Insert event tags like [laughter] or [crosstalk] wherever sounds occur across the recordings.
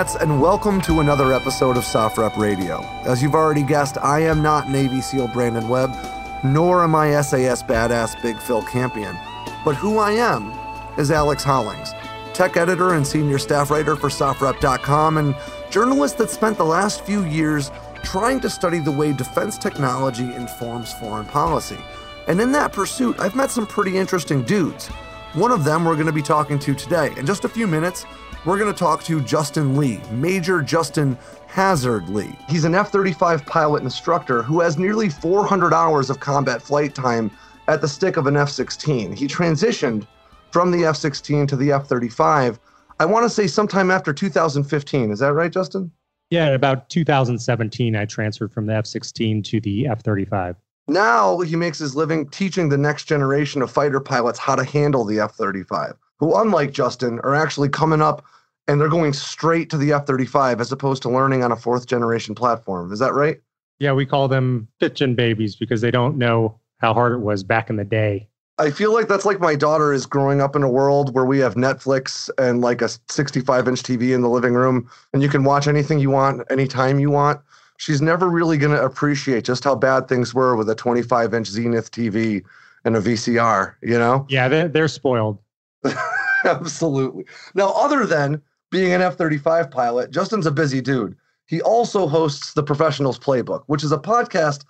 And welcome to another episode of SOFREP Radio. As you've already guessed, I am not Navy SEAL Brandon Webb, nor am I SAS badass Big Phil Campion. But who I am is Alex Hollings, tech editor and senior staff writer for SOFREP.com, and journalist that spent the last few years trying to study the way defense technology informs foreign policy. And in that pursuit, I've met some pretty interesting dudes. One of them we're going to be talking to today. In just a few minutes, we're going to talk to Justin Lee, Major Justin Hazard Lee. He's an F 35 pilot instructor who has nearly 400 hours of combat flight time at the stick of an F 16. He transitioned from the F 16 to the F 35, I want to say sometime after 2015. Is that right, Justin? Yeah, in about 2017, I transferred from the F 16 to the F 35. Now he makes his living teaching the next generation of fighter pilots how to handle the F 35 who, unlike Justin, are actually coming up and they're going straight to the F 35 as opposed to learning on a fourth generation platform. Is that right? Yeah, we call them fifth gen babies because they don't know how hard it was back in the day. I feel like that's like my daughter is growing up in a world where we have Netflix and like a 65 inch TV in the living room, and you can watch anything you want anytime you want. She's never really going to appreciate just how bad things were with a 25 inch Zenith TV and a VCR, you know? Yeah, they're, they're spoiled. [laughs] Absolutely. Now, other than being an F 35 pilot, Justin's a busy dude. He also hosts the Professionals Playbook, which is a podcast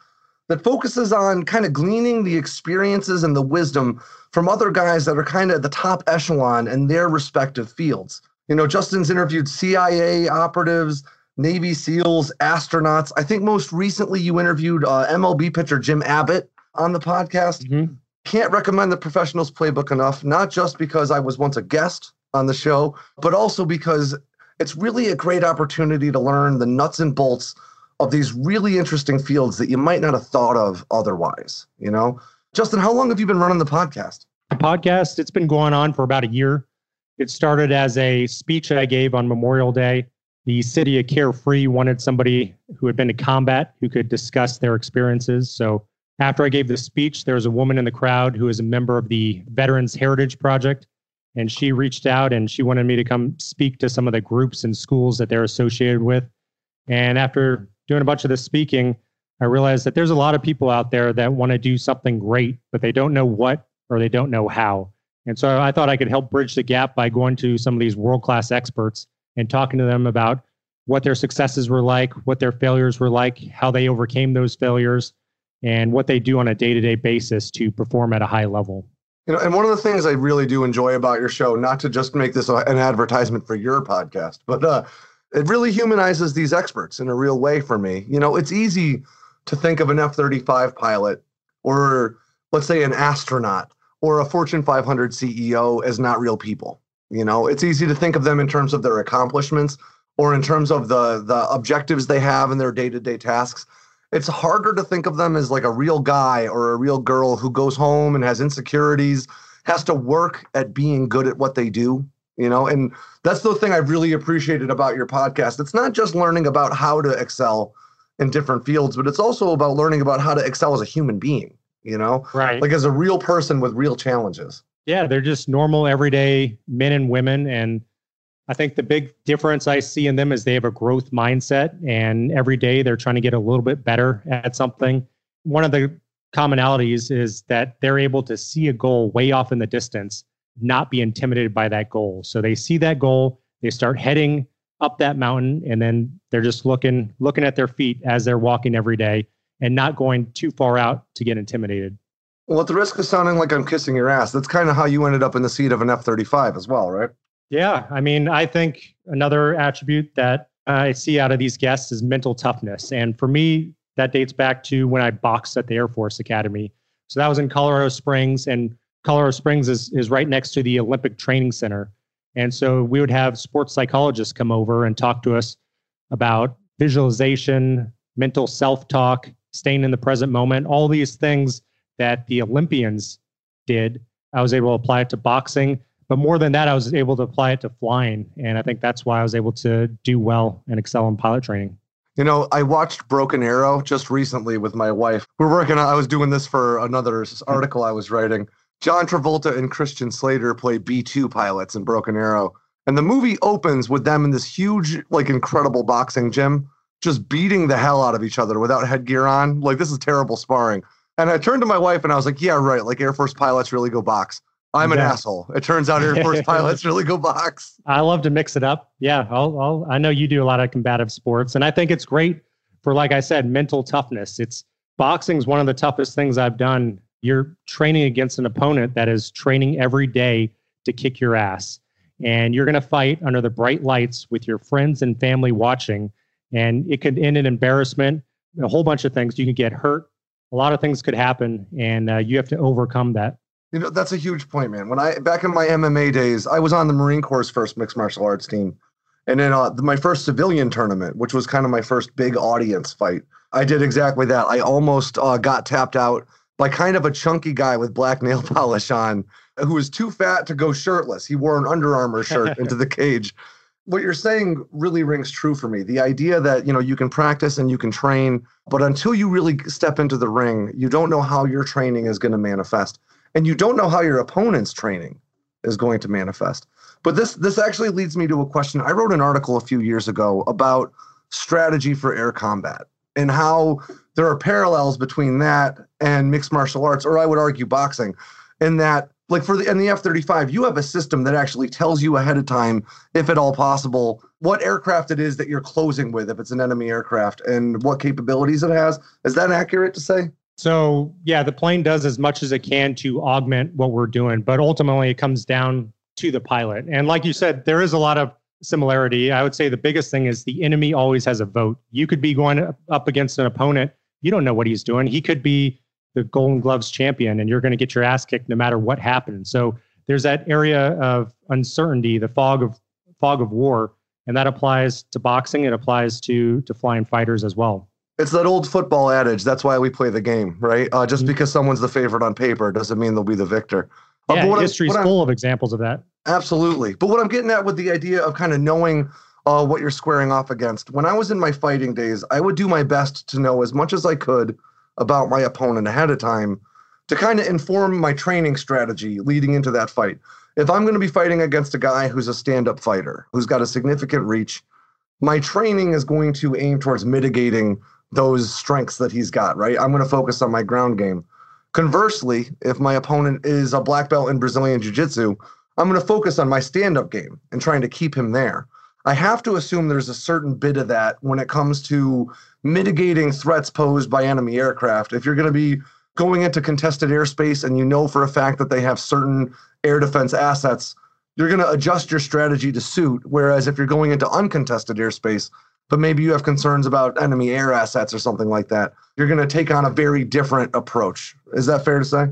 that focuses on kind of gleaning the experiences and the wisdom from other guys that are kind of at the top echelon in their respective fields. You know, Justin's interviewed CIA operatives, Navy SEALs, astronauts. I think most recently you interviewed uh, MLB pitcher Jim Abbott on the podcast. Mm-hmm. Can't recommend the Professionals Playbook enough, not just because I was once a guest on the show, but also because it's really a great opportunity to learn the nuts and bolts of these really interesting fields that you might not have thought of otherwise. You know, Justin, how long have you been running the podcast? The podcast, it's been going on for about a year. It started as a speech I gave on Memorial Day. The city of Carefree wanted somebody who had been to combat who could discuss their experiences. So after I gave the speech, there was a woman in the crowd who is a member of the Veterans Heritage Project. And she reached out and she wanted me to come speak to some of the groups and schools that they're associated with. And after doing a bunch of the speaking, I realized that there's a lot of people out there that want to do something great, but they don't know what or they don't know how. And so I thought I could help bridge the gap by going to some of these world class experts and talking to them about what their successes were like, what their failures were like, how they overcame those failures, and what they do on a day-to-day basis to perform at a high level. You know, and one of the things I really do enjoy about your show, not to just make this an advertisement for your podcast, but uh, it really humanizes these experts in a real way for me. You know, it's easy to think of an F 35 pilot or, let's say, an astronaut or a Fortune 500 CEO as not real people. You know, it's easy to think of them in terms of their accomplishments or in terms of the the objectives they have in their day-to-day tasks it's harder to think of them as like a real guy or a real girl who goes home and has insecurities, has to work at being good at what they do, you know? And that's the thing I've really appreciated about your podcast. It's not just learning about how to excel in different fields, but it's also about learning about how to excel as a human being, you know? Right. Like as a real person with real challenges. Yeah, they're just normal, everyday men and women. And I think the big difference I see in them is they have a growth mindset and every day they're trying to get a little bit better at something. One of the commonalities is that they're able to see a goal way off in the distance, not be intimidated by that goal. So they see that goal, they start heading up that mountain and then they're just looking looking at their feet as they're walking every day and not going too far out to get intimidated. Well, at the risk of sounding like I'm kissing your ass, that's kind of how you ended up in the seat of an F 35 as well, right? Yeah. I mean, I think another attribute that I see out of these guests is mental toughness. And for me, that dates back to when I boxed at the Air Force Academy. So that was in Colorado Springs, and Colorado Springs is, is right next to the Olympic Training Center. And so we would have sports psychologists come over and talk to us about visualization, mental self talk, staying in the present moment, all these things that the Olympians did. I was able to apply it to boxing. But more than that, I was able to apply it to flying. And I think that's why I was able to do well and excel in pilot training. You know, I watched Broken Arrow just recently with my wife. We're working on, I was doing this for another mm-hmm. article I was writing. John Travolta and Christian Slater play B 2 pilots in Broken Arrow. And the movie opens with them in this huge, like, incredible boxing gym, just beating the hell out of each other without headgear on. Like, this is terrible sparring. And I turned to my wife and I was like, yeah, right. Like, Air Force pilots really go box. I'm an yeah. asshole. It turns out Air Force [laughs] pilots really go box. I love to mix it up. Yeah, I'll, I'll, I know you do a lot of combative sports, and I think it's great for, like I said, mental toughness. It's boxing's one of the toughest things I've done. You're training against an opponent that is training every day to kick your ass, and you're going to fight under the bright lights with your friends and family watching, and it could end in embarrassment, a whole bunch of things. You can get hurt. A lot of things could happen, and uh, you have to overcome that. You know, that's a huge point, man. When I back in my MMA days, I was on the Marine Corps' first mixed martial arts team. And then uh, my first civilian tournament, which was kind of my first big audience fight, I did exactly that. I almost uh, got tapped out by kind of a chunky guy with black [laughs] nail polish on who was too fat to go shirtless. He wore an Under Armour shirt [laughs] into the cage. What you're saying really rings true for me. The idea that, you know, you can practice and you can train, but until you really step into the ring, you don't know how your training is going to manifest and you don't know how your opponent's training is going to manifest. But this this actually leads me to a question. I wrote an article a few years ago about strategy for air combat and how there are parallels between that and mixed martial arts, or I would argue boxing, in that like for the in the F-35, you have a system that actually tells you ahead of time, if at all possible, what aircraft it is that you're closing with, if it's an enemy aircraft, and what capabilities it has. Is that accurate to say? So, yeah, the plane does as much as it can to augment what we're doing, but ultimately it comes down to the pilot. And like you said, there is a lot of similarity. I would say the biggest thing is the enemy always has a vote. You could be going up against an opponent, you don't know what he's doing. He could be the Golden Gloves champion, and you're going to get your ass kicked no matter what happens. So there's that area of uncertainty, the fog of fog of war, and that applies to boxing. It applies to to flying fighters as well. It's that old football adage. That's why we play the game, right? Uh, just mm-hmm. because someone's the favorite on paper doesn't mean they'll be the victor. Uh, yeah, history's full of examples of that. Absolutely. But what I'm getting at with the idea of kind of knowing uh, what you're squaring off against, when I was in my fighting days, I would do my best to know as much as I could about my opponent ahead of time to kind of inform my training strategy leading into that fight. If I'm going to be fighting against a guy who's a stand up fighter, who's got a significant reach, my training is going to aim towards mitigating those strengths that he's got, right? I'm going to focus on my ground game. Conversely, if my opponent is a black belt in Brazilian Jiu Jitsu, I'm going to focus on my stand up game and trying to keep him there. I have to assume there's a certain bit of that when it comes to mitigating threats posed by enemy aircraft. If you're going to be going into contested airspace and you know for a fact that they have certain air defense assets, you're going to adjust your strategy to suit. Whereas if you're going into uncontested airspace, but maybe you have concerns about enemy air assets or something like that. You're going to take on a very different approach. Is that fair to say?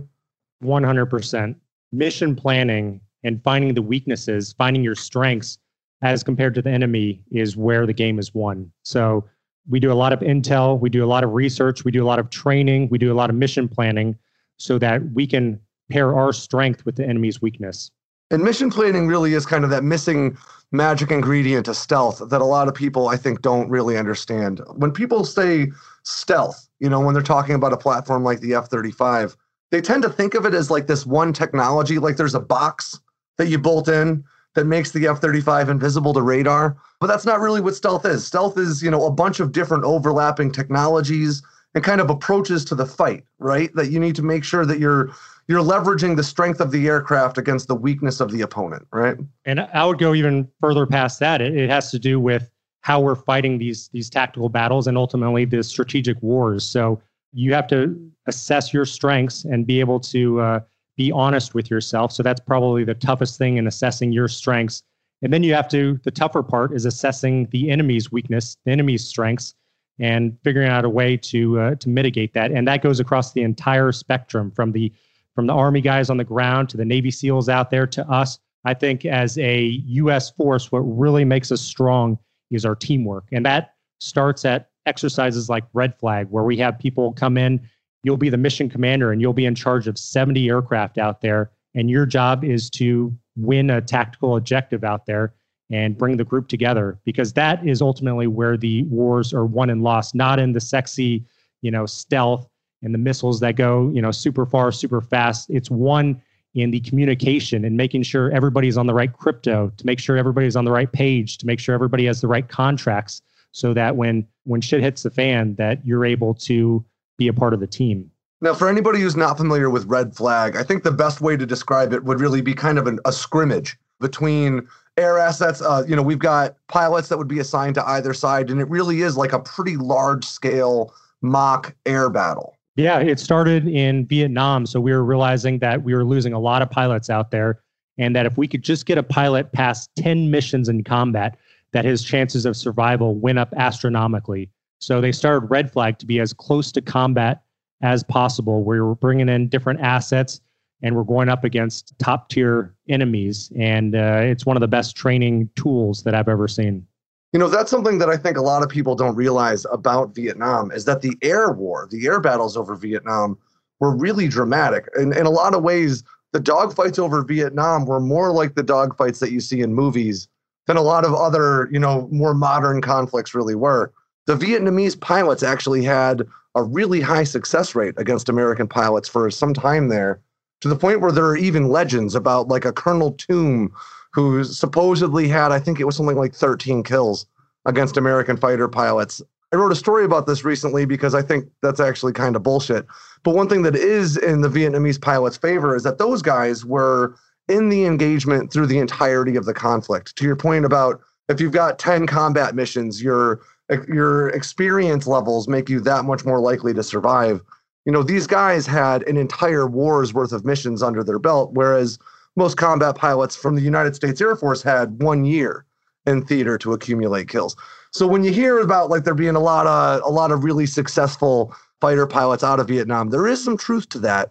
100%. Mission planning and finding the weaknesses, finding your strengths as compared to the enemy is where the game is won. So we do a lot of intel, we do a lot of research, we do a lot of training, we do a lot of mission planning so that we can pair our strength with the enemy's weakness. And mission planning really is kind of that missing magic ingredient to stealth that a lot of people I think don't really understand. When people say stealth, you know, when they're talking about a platform like the F-35, they tend to think of it as like this one technology, like there's a box that you bolt in that makes the F-35 invisible to radar. But that's not really what stealth is. Stealth is, you know, a bunch of different overlapping technologies and kind of approaches to the fight, right? That you need to make sure that you're you're leveraging the strength of the aircraft against the weakness of the opponent, right? And I would go even further past that. It, it has to do with how we're fighting these these tactical battles and ultimately the strategic wars. So you have to assess your strengths and be able to uh, be honest with yourself. So that's probably the toughest thing in assessing your strengths. And then you have to, the tougher part is assessing the enemy's weakness, the enemy's strengths, and figuring out a way to uh, to mitigate that. And that goes across the entire spectrum from the from the Army guys on the ground to the Navy SEALs out there to us. I think as a U.S. force, what really makes us strong is our teamwork, and that starts at exercises like Red Flag, where we have people come in. You'll be the mission commander, and you'll be in charge of 70 aircraft out there, and your job is to win a tactical objective out there and bring the group together because that is ultimately where the wars are won and lost not in the sexy you know stealth and the missiles that go you know super far super fast it's one in the communication and making sure everybody's on the right crypto to make sure everybody's on the right page to make sure everybody has the right contracts so that when when shit hits the fan that you're able to be a part of the team now, for anybody who's not familiar with Red Flag, I think the best way to describe it would really be kind of an, a scrimmage between air assets. Uh, you know, we've got pilots that would be assigned to either side, and it really is like a pretty large scale mock air battle. Yeah, it started in Vietnam. So we were realizing that we were losing a lot of pilots out there, and that if we could just get a pilot past 10 missions in combat, that his chances of survival went up astronomically. So they started Red Flag to be as close to combat as possible. We were bringing in different assets and we're going up against top tier enemies. And uh, it's one of the best training tools that I've ever seen. You know, that's something that I think a lot of people don't realize about Vietnam is that the air war, the air battles over Vietnam were really dramatic. And in a lot of ways, the dogfights over Vietnam were more like the dogfights that you see in movies than a lot of other, you know, more modern conflicts really were. The Vietnamese pilots actually had a really high success rate against American pilots for some time there to the point where there are even legends about like a Colonel Tomb who supposedly had, I think it was something like 13 kills against American fighter pilots. I wrote a story about this recently because I think that's actually kind of bullshit. But one thing that is in the Vietnamese pilots' favor is that those guys were in the engagement through the entirety of the conflict. To your point about if you've got 10 combat missions, your your experience levels make you that much more likely to survive you know, these guys had an entire war's worth of missions under their belt, whereas most combat pilots from the United States Air Force had one year in theater to accumulate kills. So when you hear about like there being a lot of a lot of really successful fighter pilots out of Vietnam, there is some truth to that.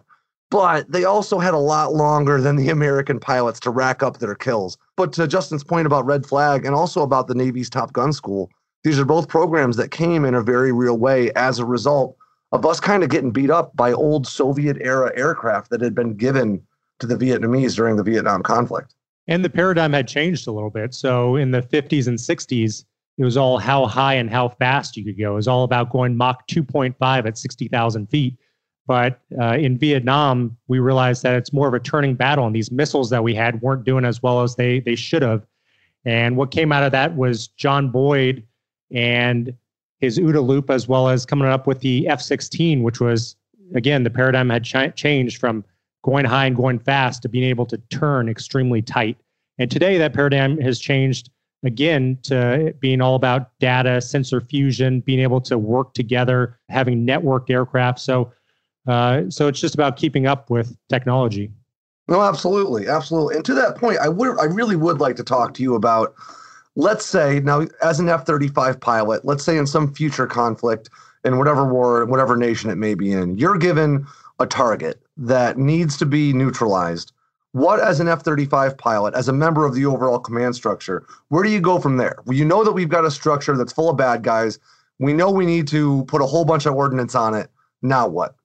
But they also had a lot longer than the American pilots to rack up their kills. But to Justin's point about Red Flag and also about the Navy's Top Gun School, these are both programs that came in a very real way as a result of us kind of getting beat up by old Soviet era aircraft that had been given to the Vietnamese during the Vietnam conflict. And the paradigm had changed a little bit. So in the 50s and 60s, it was all how high and how fast you could go. It was all about going Mach 2.5 at 60,000 feet. But uh, in Vietnam, we realized that it's more of a turning battle, and these missiles that we had weren't doing as well as they they should have. And what came out of that was John Boyd and his OODA loop, as well as coming up with the F 16, which was, again, the paradigm had ch- changed from going high and going fast to being able to turn extremely tight. And today, that paradigm has changed again to being all about data, sensor fusion, being able to work together, having networked aircraft. So, uh, so it's just about keeping up with technology. No, absolutely, absolutely. And to that point, I would, I really would like to talk to you about let's say now as an F-35 pilot, let's say in some future conflict in whatever war, whatever nation it may be in, you're given a target that needs to be neutralized. What, as an F 35 pilot, as a member of the overall command structure, where do you go from there? Well, you know that we've got a structure that's full of bad guys. We know we need to put a whole bunch of ordnance on it. Now what?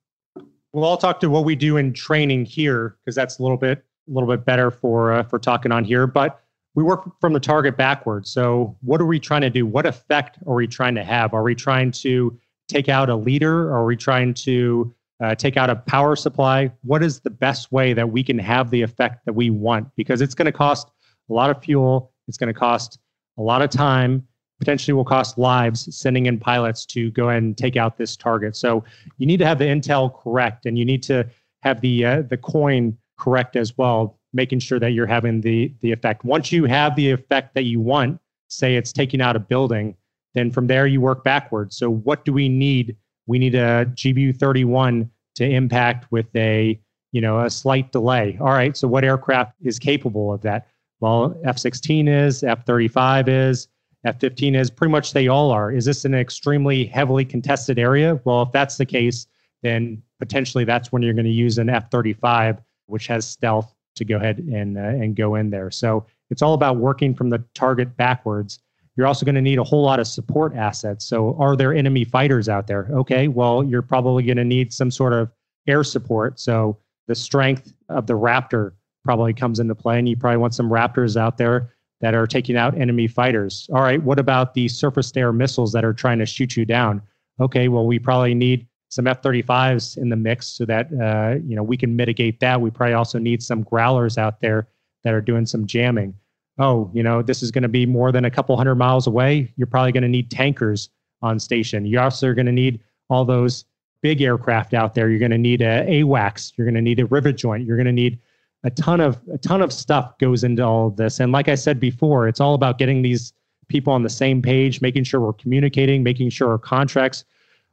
Well, I'll talk to what we do in training here because that's a little bit a little bit better for uh, for talking on here. But we work from the target backwards. So, what are we trying to do? What effect are we trying to have? Are we trying to take out a leader? Are we trying to uh, take out a power supply? What is the best way that we can have the effect that we want? Because it's going to cost a lot of fuel, it's going to cost a lot of time, potentially will cost lives sending in pilots to go ahead and take out this target. So, you need to have the intel correct and you need to have the uh, the coin correct as well making sure that you're having the the effect. Once you have the effect that you want, say it's taking out a building, then from there you work backwards. So what do we need we need a GBU 31 to impact with a you know a slight delay. All right, so what aircraft is capable of that? Well, F-16 is, F-35 is, F-15 is. Pretty much they all are. Is this an extremely heavily contested area? Well, if that's the case, then potentially that's when you're going to use an F-35, which has stealth to go ahead and uh, and go in there. So it's all about working from the target backwards. You're also going to need a whole lot of support assets. So are there enemy fighters out there? Okay, well you're probably going to need some sort of air support. So the strength of the Raptor probably comes into play, and you probably want some Raptors out there that are taking out enemy fighters. All right, what about the surface to air missiles that are trying to shoot you down? Okay, well we probably need some F-35s in the mix so that uh, you know we can mitigate that. We probably also need some growlers out there that are doing some jamming. Oh, you know this is going to be more than a couple hundred miles away. You're probably going to need tankers on station. You also are going to need all those big aircraft out there. You're going to need a AWACS. You're going to need a rivet joint. You're going to need a ton of a ton of stuff goes into all of this. And like I said before, it's all about getting these people on the same page, making sure we're communicating, making sure our contracts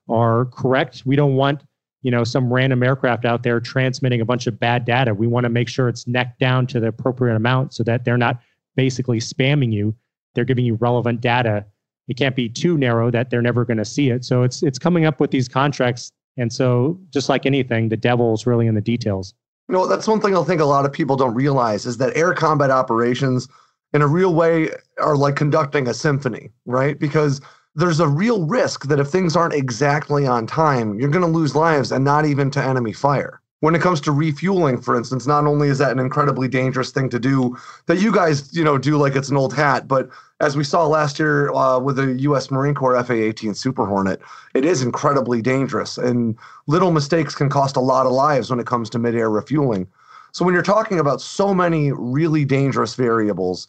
are correct. We don't want you know some random aircraft out there transmitting a bunch of bad data. We want to make sure it's neck down to the appropriate amount so that they're not basically spamming you. They're giving you relevant data. It can't be too narrow that they're never going to see it. So it's it's coming up with these contracts. And so just like anything, the devil's really in the details. You know, that's one thing I think a lot of people don't realize is that air combat operations in a real way are like conducting a symphony, right? Because there's a real risk that if things aren't exactly on time, you're going to lose lives and not even to enemy fire. When it comes to refueling, for instance, not only is that an incredibly dangerous thing to do that you guys, you know, do like it's an old hat, but as we saw last year uh, with the U.S. Marine Corps FA-18 Super Hornet, it is incredibly dangerous, and little mistakes can cost a lot of lives when it comes to mid-air refueling. So when you're talking about so many really dangerous variables,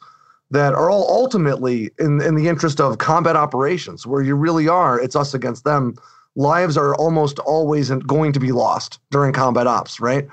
that are all ultimately in, in the interest of combat operations, where you really are, it's us against them. Lives are almost always going to be lost during combat ops, right?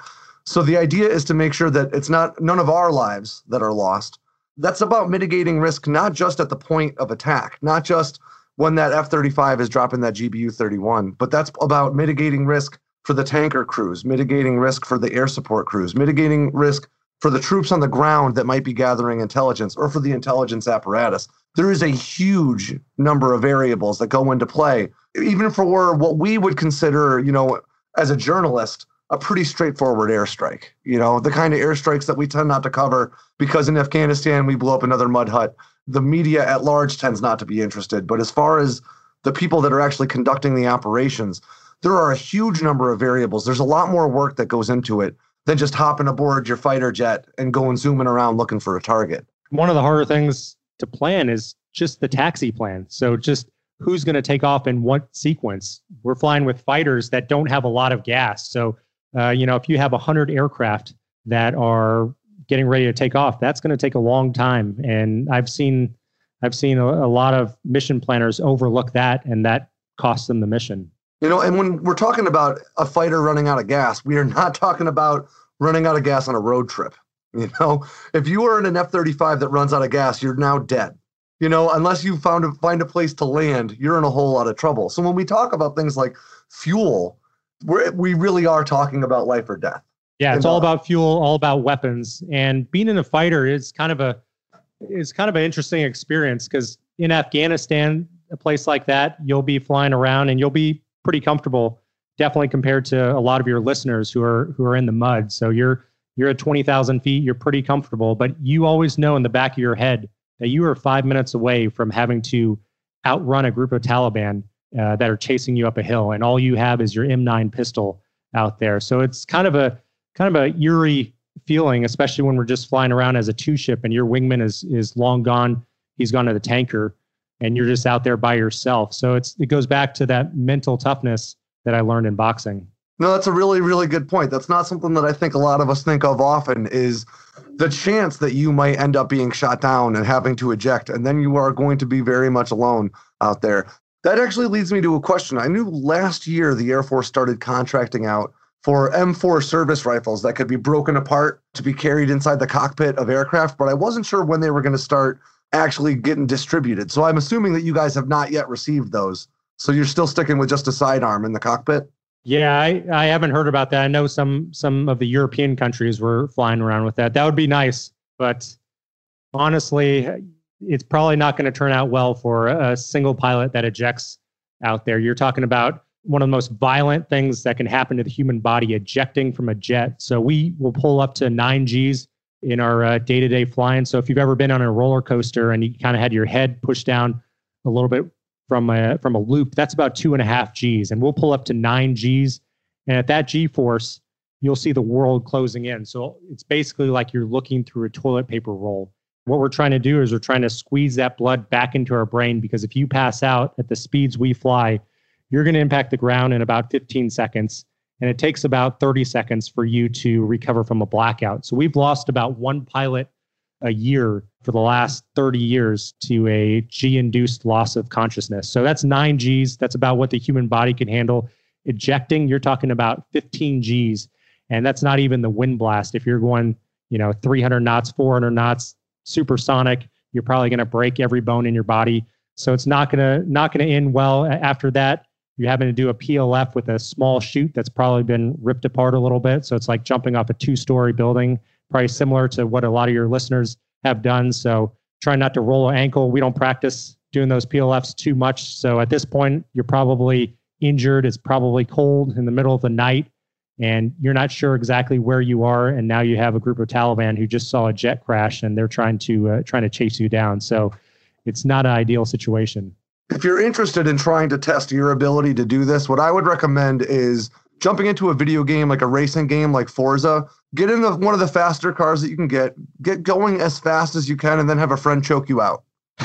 So the idea is to make sure that it's not none of our lives that are lost. That's about mitigating risk, not just at the point of attack, not just when that F 35 is dropping that GBU 31, but that's about mitigating risk for the tanker crews, mitigating risk for the air support crews, mitigating risk for the troops on the ground that might be gathering intelligence or for the intelligence apparatus. There is a huge number of variables that go into play, even for what we would consider, you know, as a journalist, a pretty straightforward airstrike. You know, the kind of airstrikes that we tend not to cover because in Afghanistan we blew up another mud hut. The media at large tends not to be interested. But as far as the people that are actually conducting the operations, there are a huge number of variables. There's a lot more work that goes into it than just hopping aboard your fighter jet and going zooming around looking for a target. One of the harder things to plan is just the taxi plan. So just who's going to take off in what sequence. We're flying with fighters that don't have a lot of gas. So, uh, you know, if you have 100 aircraft that are getting ready to take off, that's going to take a long time. And I've seen, I've seen a, a lot of mission planners overlook that, and that costs them the mission. You know, and when we're talking about a fighter running out of gas, we are not talking about running out of gas on a road trip. You know, if you are in an F 35 that runs out of gas, you're now dead. You know, unless you found a, find a place to land, you're in a whole lot of trouble. So when we talk about things like fuel, we we really are talking about life or death. Yeah, it's and, all uh, about fuel, all about weapons, and being in a fighter is kind of a is kind of an interesting experience because in Afghanistan, a place like that, you'll be flying around and you'll be pretty comfortable, definitely compared to a lot of your listeners who are who are in the mud. So you're you're at twenty thousand feet, you're pretty comfortable, but you always know in the back of your head that you are five minutes away from having to outrun a group of Taliban uh, that are chasing you up a hill, and all you have is your M9 pistol out there. So it's kind of a kind of a eerie feeling, especially when we're just flying around as a two ship and your wingman is is long gone. He's gone to the tanker and you're just out there by yourself. So it's it goes back to that mental toughness that I learned in boxing. No, that's a really really good point. That's not something that I think a lot of us think of often is the chance that you might end up being shot down and having to eject and then you are going to be very much alone out there. That actually leads me to a question. I knew last year the Air Force started contracting out for M4 service rifles that could be broken apart to be carried inside the cockpit of aircraft, but I wasn't sure when they were going to start actually getting distributed. So I'm assuming that you guys have not yet received those So you're still sticking with just a sidearm in the cockpit? Yeah, I, I haven't heard about that. I know some some of the European countries were flying around with that. That would be nice, but honestly, it's probably not going to turn out well for a single pilot that ejects out there. You're talking about one of the most violent things that can happen to the human body ejecting from a jet. So we will pull up to nine Gs in our day to day flying. So if you've ever been on a roller coaster and you kind of had your head pushed down a little bit from a from a loop, that's about two and a half Gs, and we'll pull up to nine Gs. And at that G force, you'll see the world closing in. So it's basically like you're looking through a toilet paper roll. What we're trying to do is we're trying to squeeze that blood back into our brain because if you pass out at the speeds we fly, you're going to impact the ground in about 15 seconds. And it takes about 30 seconds for you to recover from a blackout. So we've lost about one pilot a year for the last 30 years to a G induced loss of consciousness. So that's nine Gs. That's about what the human body can handle. Ejecting, you're talking about 15 Gs. And that's not even the wind blast. If you're going, you know, 300 knots, 400 knots, supersonic, you're probably going to break every bone in your body. So it's not going to not going to end well after that. You're having to do a PLF with a small chute that's probably been ripped apart a little bit. So it's like jumping off a two-story building probably similar to what a lot of your listeners have done. So try not to roll an ankle. We don't practice doing those PLFs too much. So at this point, you're probably injured. It's probably cold in the middle of the night and you're not sure exactly where you are. And now you have a group of Taliban who just saw a jet crash and they're trying to uh, trying to chase you down. So it's not an ideal situation. If you're interested in trying to test your ability to do this, what I would recommend is jumping into a video game like a racing game like Forza get in the, one of the faster cars that you can get, get going as fast as you can, and then have a friend choke you out. [laughs]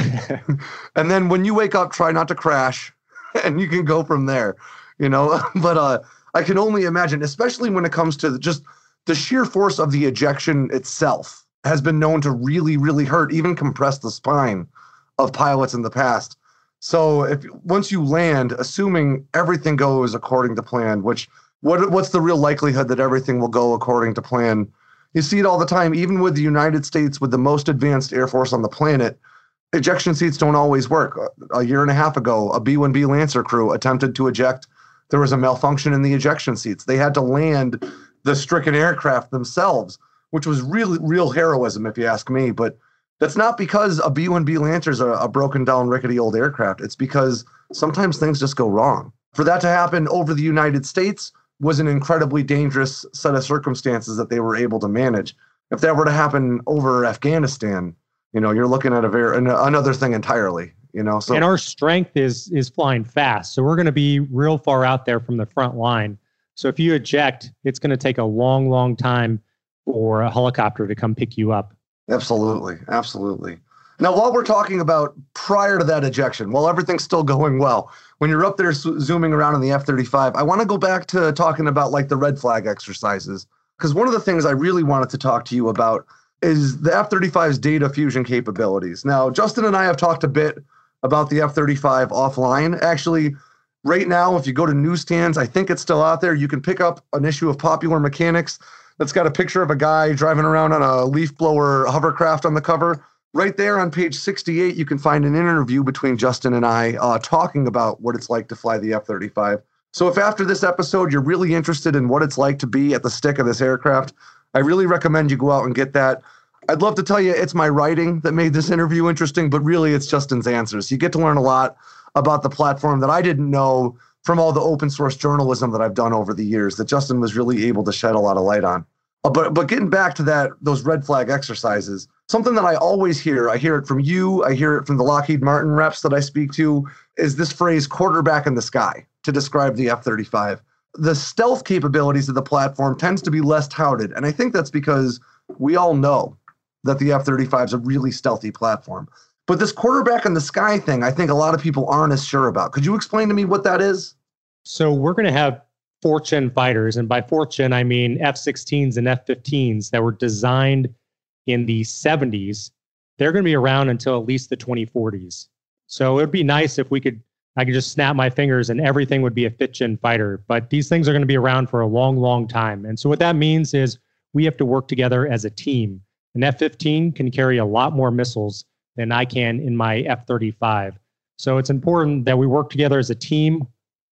and then when you wake up, try not to crash, [laughs] and you can go from there. You know, [laughs] but uh, I can only imagine, especially when it comes to just the sheer force of the ejection itself, has been known to really, really hurt, even compress the spine of pilots in the past. So if once you land, assuming everything goes according to plan, which what what's the real likelihood that everything will go according to plan? You see it all the time, even with the United States, with the most advanced air force on the planet. Ejection seats don't always work. A year and a half ago, a B 1B Lancer crew attempted to eject. There was a malfunction in the ejection seats. They had to land the stricken aircraft themselves, which was really real heroism, if you ask me. But that's not because a B 1B Lancer is a, a broken down, rickety old aircraft. It's because sometimes things just go wrong. For that to happen over the United States, was an incredibly dangerous set of circumstances that they were able to manage. If that were to happen over Afghanistan, you know, you're looking at a very another thing entirely. You know, so and our strength is is flying fast, so we're going to be real far out there from the front line. So if you eject, it's going to take a long, long time for a helicopter to come pick you up. Absolutely, absolutely. Now, while we're talking about prior to that ejection, while everything's still going well, when you're up there zooming around in the F 35, I want to go back to talking about like the red flag exercises. Because one of the things I really wanted to talk to you about is the F 35's data fusion capabilities. Now, Justin and I have talked a bit about the F 35 offline. Actually, right now, if you go to newsstands, I think it's still out there. You can pick up an issue of Popular Mechanics that's got a picture of a guy driving around on a leaf blower hovercraft on the cover Right there on page 68, you can find an interview between Justin and I uh, talking about what it's like to fly the F 35. So, if after this episode you're really interested in what it's like to be at the stick of this aircraft, I really recommend you go out and get that. I'd love to tell you it's my writing that made this interview interesting, but really it's Justin's answers. You get to learn a lot about the platform that I didn't know from all the open source journalism that I've done over the years that Justin was really able to shed a lot of light on. Uh, but but getting back to that those red flag exercises, something that I always hear, I hear it from you, I hear it from the Lockheed Martin reps that I speak to, is this phrase quarterback in the sky to describe the F-35. The stealth capabilities of the platform tends to be less touted, and I think that's because we all know that the F-35 is a really stealthy platform. But this quarterback in the sky thing, I think a lot of people aren't as sure about. Could you explain to me what that is? So we're going to have fourth gen fighters. And by fourth gen, I mean F 16s and F 15s that were designed in the 70s. They're going to be around until at least the 2040s. So it would be nice if we could, I could just snap my fingers and everything would be a fifth gen fighter. But these things are going to be around for a long, long time. And so what that means is we have to work together as a team. An F 15 can carry a lot more missiles than I can in my F 35. So it's important that we work together as a team.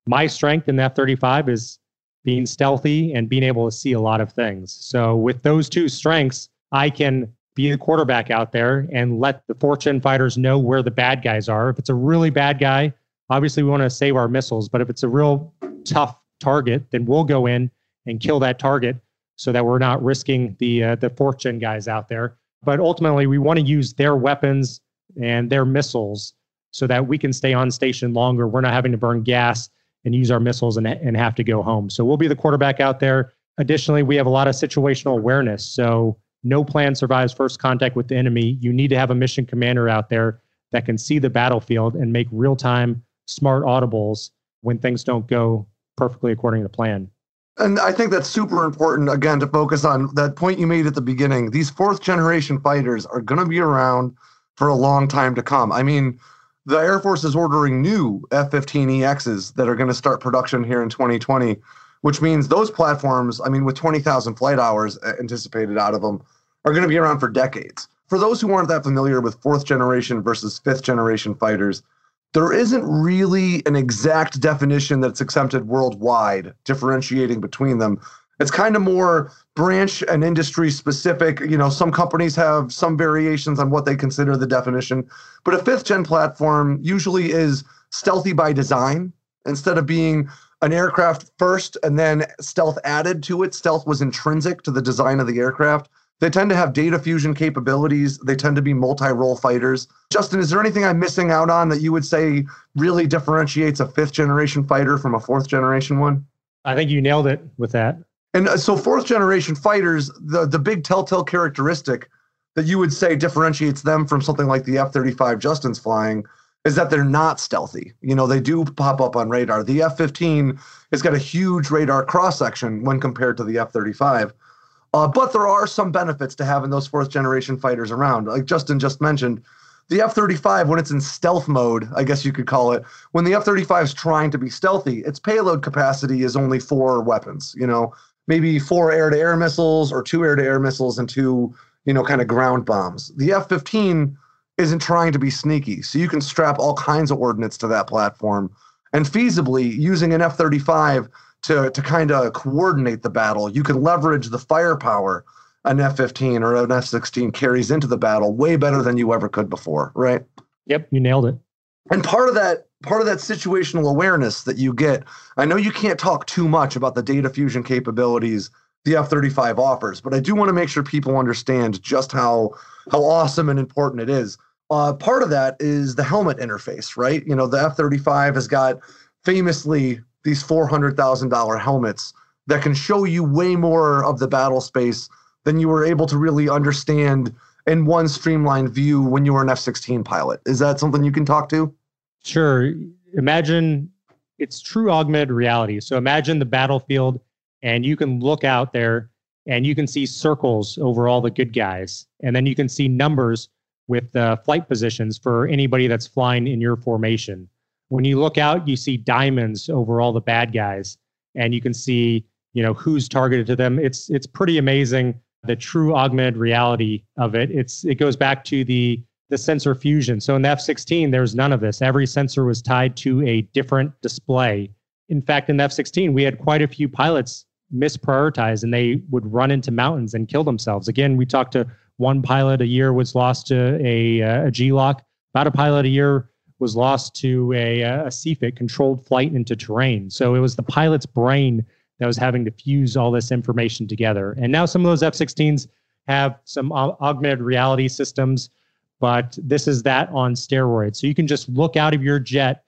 My strength in the F 35 is being stealthy and being able to see a lot of things. So with those two strengths, I can be the quarterback out there and let the fourth gen fighters know where the bad guys are. If it's a really bad guy, obviously we want to save our missiles, but if it's a real tough target, then we'll go in and kill that target so that we're not risking the uh, the fourth gen guys out there. But ultimately, we want to use their weapons and their missiles so that we can stay on station longer. We're not having to burn gas and use our missiles and, and have to go home. So we'll be the quarterback out there. Additionally, we have a lot of situational awareness. So no plan survives first contact with the enemy. You need to have a mission commander out there that can see the battlefield and make real time smart audibles when things don't go perfectly according to plan. And I think that's super important, again, to focus on that point you made at the beginning. These fourth generation fighters are going to be around for a long time to come. I mean, the Air Force is ordering new F 15EXs that are going to start production here in 2020, which means those platforms, I mean, with 20,000 flight hours uh, anticipated out of them, are going to be around for decades. For those who aren't that familiar with fourth generation versus fifth generation fighters, there isn't really an exact definition that's accepted worldwide differentiating between them. It's kind of more branch and industry specific. You know, some companies have some variations on what they consider the definition, but a fifth gen platform usually is stealthy by design instead of being an aircraft first and then stealth added to it. Stealth was intrinsic to the design of the aircraft. They tend to have data fusion capabilities. They tend to be multi role fighters. Justin, is there anything I'm missing out on that you would say really differentiates a fifth generation fighter from a fourth generation one? I think you nailed it with that. And uh, so, fourth generation fighters, the, the big telltale characteristic that you would say differentiates them from something like the F 35 Justin's flying is that they're not stealthy. You know, they do pop up on radar. The F 15 has got a huge radar cross section when compared to the F 35. Uh, but there are some benefits to having those fourth generation fighters around. Like Justin just mentioned, the F 35, when it's in stealth mode, I guess you could call it, when the F 35 is trying to be stealthy, its payload capacity is only four weapons, you know, maybe four air to air missiles or two air to air missiles and two, you know, kind of ground bombs. The F 15 isn't trying to be sneaky. So you can strap all kinds of ordnance to that platform. And feasibly, using an F 35 to to kind of coordinate the battle. You can leverage the firepower an F-15 or an F-16 carries into the battle way better than you ever could before, right? Yep, you nailed it. And part of that part of that situational awareness that you get, I know you can't talk too much about the data fusion capabilities the F-35 offers, but I do want to make sure people understand just how how awesome and important it is. Uh, part of that is the helmet interface, right? You know, the F-35 has got famously these $400,000 helmets that can show you way more of the battle space than you were able to really understand in one streamlined view when you were an F 16 pilot. Is that something you can talk to? Sure. Imagine it's true augmented reality. So imagine the battlefield, and you can look out there and you can see circles over all the good guys. And then you can see numbers with the flight positions for anybody that's flying in your formation. When you look out, you see diamonds over all the bad guys, and you can see, you know, who's targeted to them. It's it's pretty amazing the true augmented reality of it. It's it goes back to the the sensor fusion. So in the F-16, there's none of this. Every sensor was tied to a different display. In fact, in the F-16, we had quite a few pilots misprioritize and they would run into mountains and kill themselves. Again, we talked to one pilot a year was lost to a, uh, a G-LOC. About a pilot a year was lost to a, uh, a CFIT, controlled flight into terrain. So it was the pilot's brain that was having to fuse all this information together. And now some of those F 16s have some augmented reality systems, but this is that on steroids. So you can just look out of your jet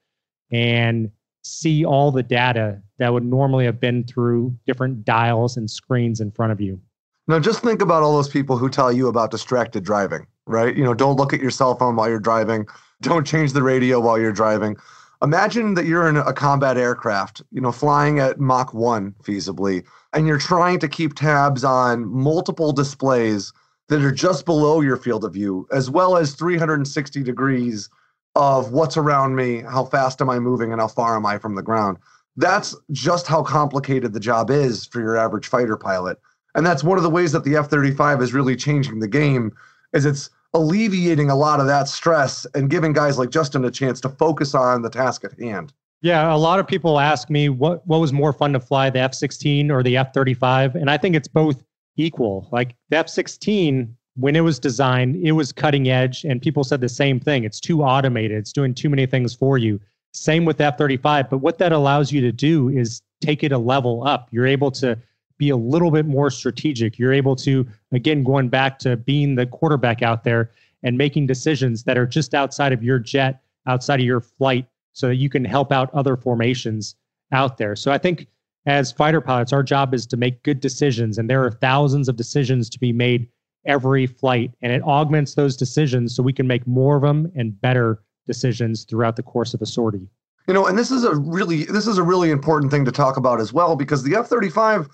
and see all the data that would normally have been through different dials and screens in front of you. Now, just think about all those people who tell you about distracted driving, right? You know, don't look at your cell phone while you're driving. Don't change the radio while you're driving. Imagine that you're in a combat aircraft, you know, flying at Mach 1 feasibly, and you're trying to keep tabs on multiple displays that are just below your field of view, as well as 360 degrees of what's around me, how fast am I moving, and how far am I from the ground. That's just how complicated the job is for your average fighter pilot. And that's one of the ways that the F 35 is really changing the game is it's alleviating a lot of that stress and giving guys like Justin a chance to focus on the task at hand. Yeah, a lot of people ask me what what was more fun to fly, the F-16 or the F-35, and I think it's both equal. Like the F-16 when it was designed, it was cutting edge and people said the same thing. It's too automated. It's doing too many things for you. Same with F-35, but what that allows you to do is take it a level up. You're able to be a little bit more strategic. You're able to, again, going back to being the quarterback out there and making decisions that are just outside of your jet, outside of your flight, so that you can help out other formations out there. So I think as fighter pilots, our job is to make good decisions, and there are thousands of decisions to be made every flight, and it augments those decisions so we can make more of them and better decisions throughout the course of a sortie. You know, and this is a really this is a really important thing to talk about as well because the F-35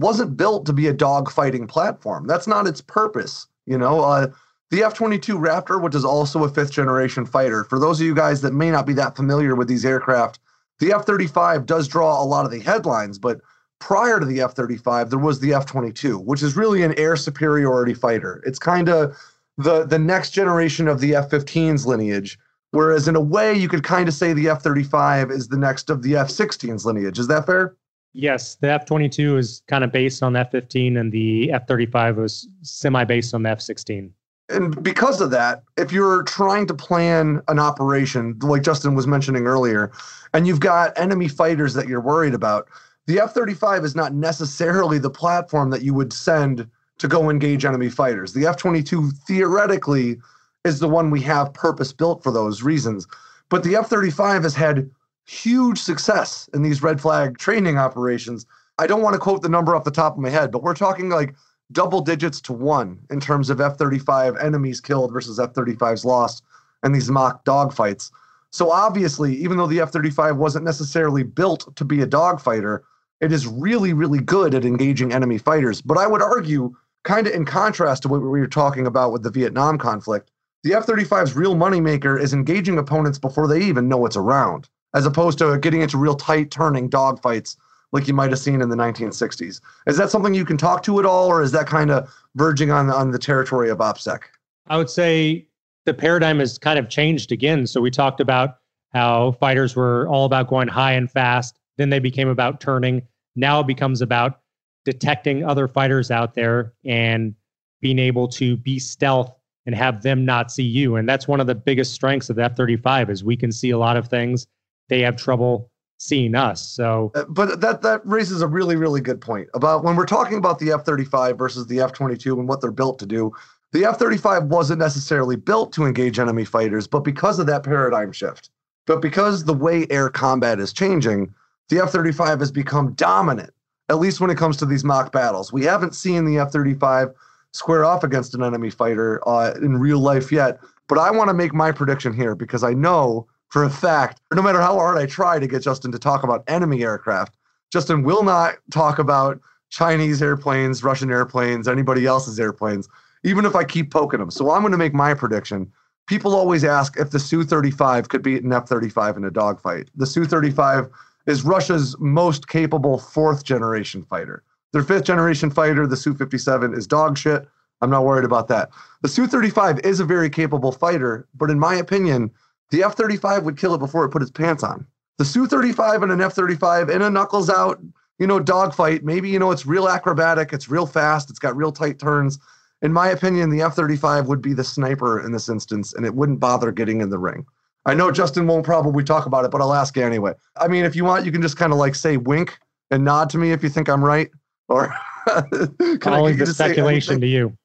wasn't built to be a dogfighting platform. That's not its purpose. You know, uh, the F 22 Raptor, which is also a fifth generation fighter, for those of you guys that may not be that familiar with these aircraft, the F 35 does draw a lot of the headlines, but prior to the F 35, there was the F 22, which is really an air superiority fighter. It's kind of the, the next generation of the F 15's lineage. Whereas, in a way, you could kind of say the F 35 is the next of the F 16's lineage. Is that fair? Yes, the F 22 is kind of based on the F 15, and the F 35 was semi based on the F 16. And because of that, if you're trying to plan an operation, like Justin was mentioning earlier, and you've got enemy fighters that you're worried about, the F 35 is not necessarily the platform that you would send to go engage enemy fighters. The F 22 theoretically is the one we have purpose built for those reasons. But the F 35 has had huge success in these red flag training operations. I don't want to quote the number off the top of my head, but we're talking like double digits to one in terms of F 35 enemies killed versus F 35s lost in these mock dogfights. So obviously, even though the F 35 wasn't necessarily built to be a dogfighter, it is really, really good at engaging enemy fighters. But I would argue, kind of in contrast to what we were talking about with the Vietnam conflict, the F 35's real moneymaker is engaging opponents before they even know it's around as opposed to getting into real tight turning dogfights like you might have seen in the 1960s. Is that something you can talk to at all, or is that kind of verging on on the territory of OPSEC? I would say the paradigm has kind of changed again. So we talked about how fighters were all about going high and fast. Then they became about turning. Now it becomes about detecting other fighters out there and being able to be stealth and have them not see you. And that's one of the biggest strengths of the F-35 is we can see a lot of things they have trouble seeing us. So, uh, but that that raises a really really good point about when we're talking about the F-35 versus the F-22 and what they're built to do. The F-35 wasn't necessarily built to engage enemy fighters, but because of that paradigm shift, but because the way air combat is changing, the F-35 has become dominant. At least when it comes to these mock battles, we haven't seen the F-35 square off against an enemy fighter uh, in real life yet. But I want to make my prediction here because I know for a fact, no matter how hard I try to get Justin to talk about enemy aircraft, Justin will not talk about Chinese airplanes, Russian airplanes, anybody else's airplanes, even if I keep poking them. So I'm going to make my prediction. People always ask if the Su 35 could beat an F 35 in a dogfight. The Su 35 is Russia's most capable fourth generation fighter. Their fifth generation fighter, the Su 57, is dog shit. I'm not worried about that. The Su 35 is a very capable fighter, but in my opinion, the F 35 would kill it before it put its pants on. The Su 35 and an F 35 in a knuckles out, you know, dogfight, maybe, you know, it's real acrobatic, it's real fast, it's got real tight turns. In my opinion, the F 35 would be the sniper in this instance, and it wouldn't bother getting in the ring. I know Justin won't probably talk about it, but I'll ask you anyway. I mean, if you want, you can just kind of like say wink and nod to me if you think I'm right. Or [laughs] can I'll I the speculation to you.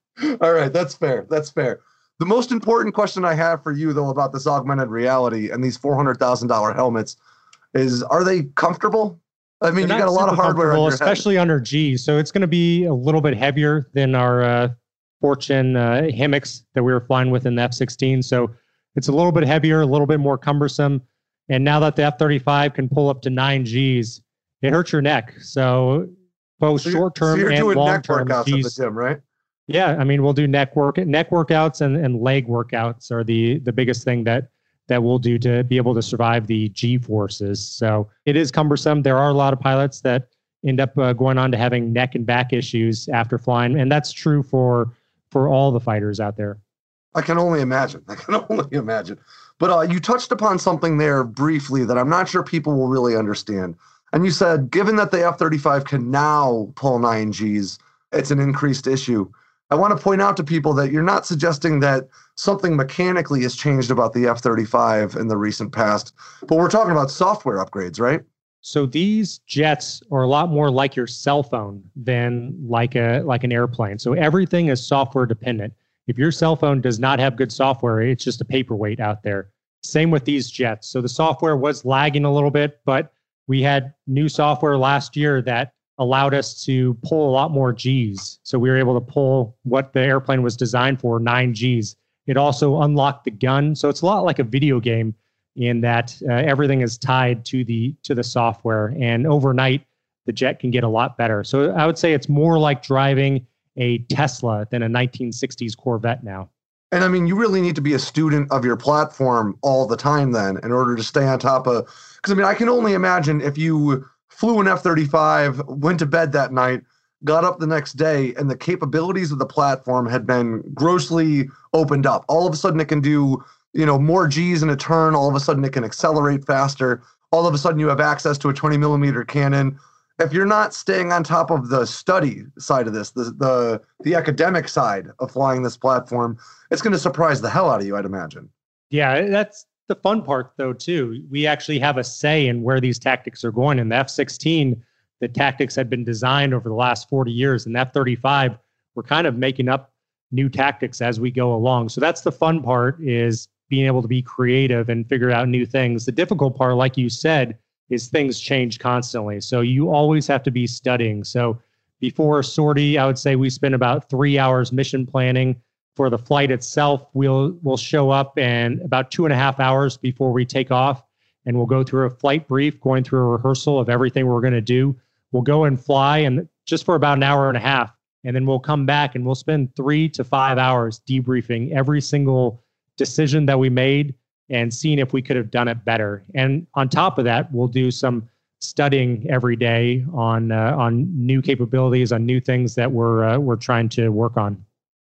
All right, that's fair. That's fair. The most important question I have for you, though, about this augmented reality and these four hundred thousand dollar helmets is: Are they comfortable? I mean, They're you got a lot of hardware, on especially head. under G. So it's going to be a little bit heavier than our uh, fourth gen uh, hammocks that we were flying with in the F-16. So it's a little bit heavier, a little bit more cumbersome. And now that the F-35 can pull up to nine Gs, it hurts your neck. So both so short term so and long term. You're doing neck workouts at the gym, right? Yeah, I mean, we'll do neck work, neck workouts, and, and leg workouts are the the biggest thing that that we'll do to be able to survive the G forces. So it is cumbersome. There are a lot of pilots that end up uh, going on to having neck and back issues after flying, and that's true for for all the fighters out there. I can only imagine. [laughs] I can only imagine. But uh, you touched upon something there briefly that I'm not sure people will really understand. And you said, given that the F 35 can now pull 9Gs, it's an increased issue. I want to point out to people that you're not suggesting that something mechanically has changed about the F 35 in the recent past, but we're talking about software upgrades, right? So these jets are a lot more like your cell phone than like a like an airplane. So everything is software dependent. If your cell phone does not have good software, it's just a paperweight out there. Same with these jets. So the software was lagging a little bit, but we had new software last year that allowed us to pull a lot more G's. So we were able to pull what the airplane was designed for, nine G's. It also unlocked the gun. So it's a lot like a video game in that uh, everything is tied to the to the software and overnight the jet can get a lot better. So I would say it's more like driving a Tesla than a 1960s Corvette now. And I mean, you really need to be a student of your platform all the time then in order to stay on top of. Because I mean, I can only imagine if you flew an F 35, went to bed that night, got up the next day, and the capabilities of the platform had been grossly opened up. All of a sudden, it can do you know more G's in a turn. All of a sudden, it can accelerate faster. All of a sudden, you have access to a 20 millimeter cannon if you're not staying on top of the study side of this, the the the academic side of flying this platform, it's going to surprise the hell out of you, I'd imagine. Yeah, that's the fun part though too. We actually have a say in where these tactics are going. In the F-16, the tactics had been designed over the last 40 years, and F-35, we're kind of making up new tactics as we go along. So that's the fun part is being able to be creative and figure out new things. The difficult part, like you said, is things change constantly. So you always have to be studying. So before sortie, I would say we spend about three hours mission planning. For the flight itself, we'll we'll show up and about two and a half hours before we take off, and we'll go through a flight brief, going through a rehearsal of everything we're going to do. We'll go and fly, and just for about an hour and a half, and then we'll come back and we'll spend three to five hours debriefing every single decision that we made and seeing if we could have done it better. And on top of that, we'll do some studying every day on uh, on new capabilities, on new things that we're uh, we're trying to work on.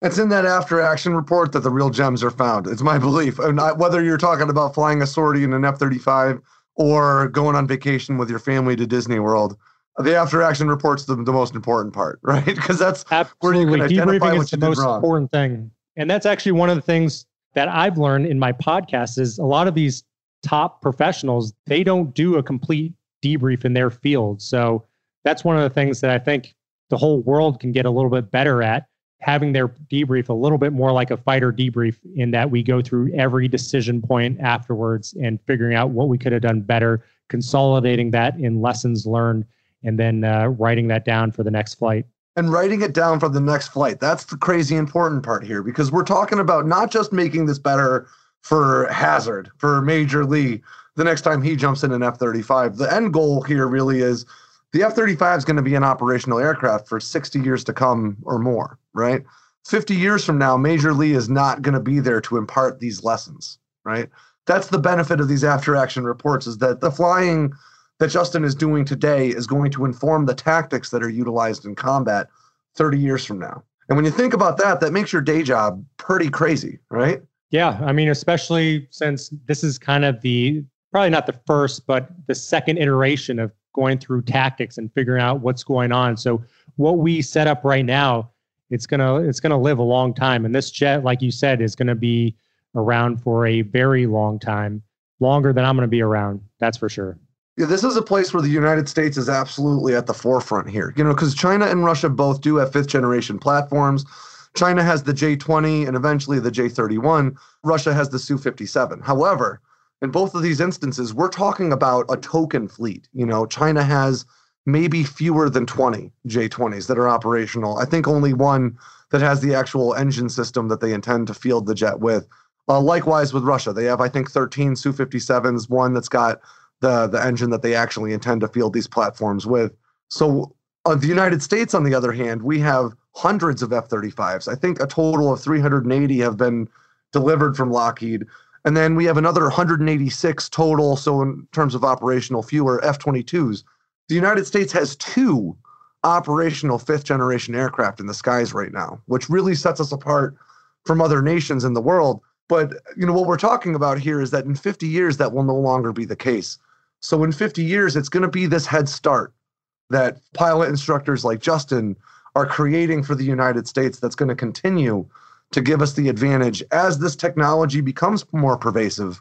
It's in that after action report that the real gems are found. It's my [laughs] belief. And I, whether you're talking about flying a sortie in an F 35 or going on vacation with your family to Disney World, the after action report's the, the most important part, [laughs] right? Because that's Absolutely. where you can identify Debriefing what is the most wrong. important thing. And that's actually one of the things that I've learned in my podcast is a lot of these top professionals, they don't do a complete debrief in their field. So that's one of the things that I think the whole world can get a little bit better at having their debrief a little bit more like a fighter debrief in that we go through every decision point afterwards and figuring out what we could have done better, consolidating that in lessons learned, and then uh, writing that down for the next flight and writing it down for the next flight. That's the crazy important part here because we're talking about not just making this better for Hazard, for Major Lee, the next time he jumps in an F 35. The end goal here really is the F 35 is going to be an operational aircraft for 60 years to come or more, right? 50 years from now, Major Lee is not going to be there to impart these lessons, right? That's the benefit of these after action reports is that the flying that Justin is doing today is going to inform the tactics that are utilized in combat 30 years from now. And when you think about that, that makes your day job pretty crazy, right? Yeah. I mean, especially since this is kind of the probably not the first, but the second iteration of going through tactics and figuring out what's going on. So what we set up right now, it's gonna it's gonna live a long time. And this jet, like you said, is gonna be around for a very long time, longer than I'm gonna be around. That's for sure. Yeah, this is a place where the United States is absolutely at the forefront here. You know, because China and Russia both do have fifth generation platforms. China has the J 20 and eventually the J 31. Russia has the Su 57. However, in both of these instances, we're talking about a token fleet. You know, China has maybe fewer than 20 J 20s that are operational. I think only one that has the actual engine system that they intend to field the jet with. Uh, likewise with Russia, they have, I think, 13 Su 57s, one that's got the the engine that they actually intend to field these platforms with. So uh, the United States, on the other hand, we have hundreds of F-35s. I think a total of 380 have been delivered from Lockheed, and then we have another 186 total. So in terms of operational, fewer F-22s. The United States has two operational fifth generation aircraft in the skies right now, which really sets us apart from other nations in the world. But you know what we're talking about here is that in 50 years that will no longer be the case. So in 50 years, it's going to be this head start that pilot instructors like Justin are creating for the United States that's going to continue to give us the advantage as this technology becomes more pervasive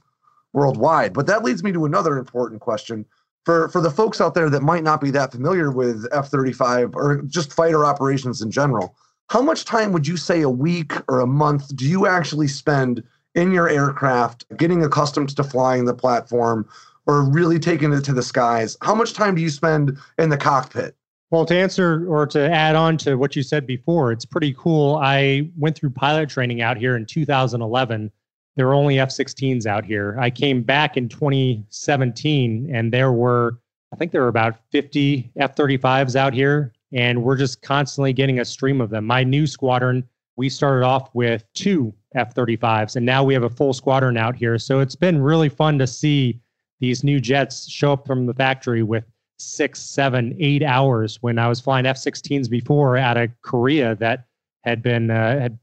worldwide. But that leads me to another important question. For, for the folks out there that might not be that familiar with F 35 or just fighter operations in general, how much time would you say a week or a month do you actually spend in your aircraft getting accustomed to flying the platform or really taking it to the skies? How much time do you spend in the cockpit? Well, to answer or to add on to what you said before, it's pretty cool. I went through pilot training out here in 2011. There were only F 16s out here. I came back in 2017 and there were, I think there were about 50 F 35s out here. And we're just constantly getting a stream of them. My new squadron, we started off with two F 35s and now we have a full squadron out here. So it's been really fun to see these new jets show up from the factory with six, seven, eight hours when I was flying F-16s before out of Korea that had been uh, had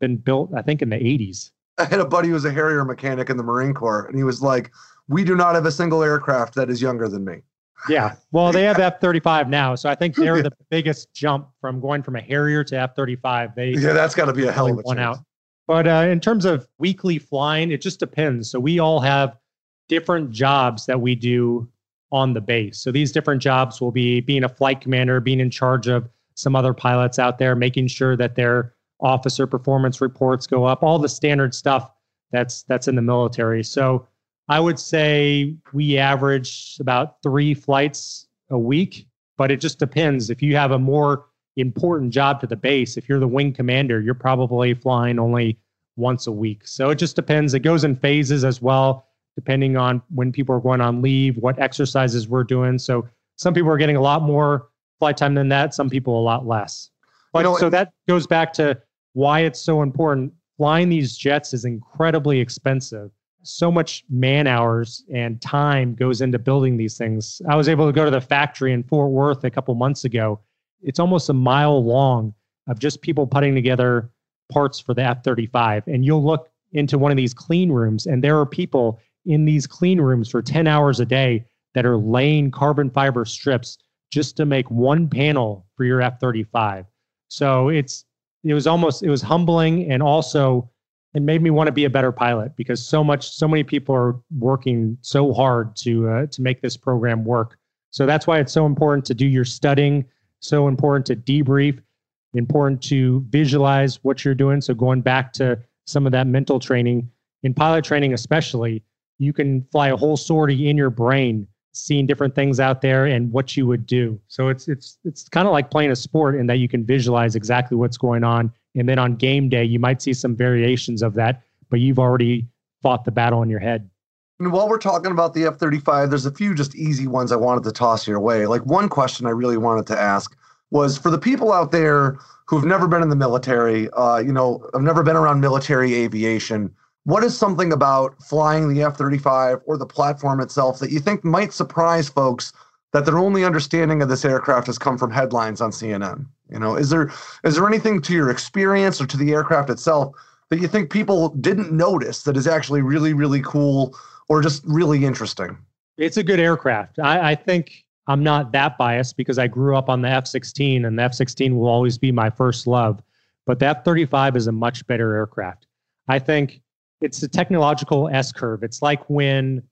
been built, I think, in the 80s. I had a buddy who was a Harrier mechanic in the Marine Corps, and he was like, "We do not have a single aircraft that is younger than me." Yeah, well, they have [laughs] F-35 now, so I think they're [laughs] the biggest jump from going from a Harrier to F-35. They yeah, that's got to be a hell of a one out. But uh, in terms of weekly flying, it just depends. So we all have different jobs that we do on the base. So these different jobs will be being a flight commander, being in charge of some other pilots out there, making sure that their officer performance reports go up, all the standard stuff that's that's in the military. So I would say we average about 3 flights a week, but it just depends. If you have a more important job to the base, if you're the wing commander, you're probably flying only once a week. So it just depends. It goes in phases as well depending on when people are going on leave, what exercises we're doing. So some people are getting a lot more flight time than that, some people a lot less. But you know, so that goes back to why it's so important. Flying these jets is incredibly expensive. So much man hours and time goes into building these things. I was able to go to the factory in Fort Worth a couple months ago. It's almost a mile long of just people putting together parts for the F 35. And you'll look into one of these clean rooms, and there are people in these clean rooms for 10 hours a day that are laying carbon fiber strips just to make one panel for your F35. So it's it was almost it was humbling and also it made me want to be a better pilot because so much so many people are working so hard to uh, to make this program work. So that's why it's so important to do your studying, so important to debrief, important to visualize what you're doing. So going back to some of that mental training in pilot training especially, you can fly a whole sortie in your brain seeing different things out there and what you would do. So it's it's it's kind of like playing a sport in that you can visualize exactly what's going on. And then on game day you might see some variations of that but you've already fought the battle in your head. And while we're talking about the F-35 there's a few just easy ones I wanted to toss your way. Like one question I really wanted to ask was for the people out there who've never been in the military uh, you know I've never been around military aviation what is something about flying the F 35 or the platform itself that you think might surprise folks that their only understanding of this aircraft has come from headlines on CNN? You know, is there is there anything to your experience or to the aircraft itself that you think people didn't notice that is actually really, really cool or just really interesting? It's a good aircraft. I, I think I'm not that biased because I grew up on the F 16 and the F 16 will always be my first love. But the F 35 is a much better aircraft. I think it's a technological S curve. It's like when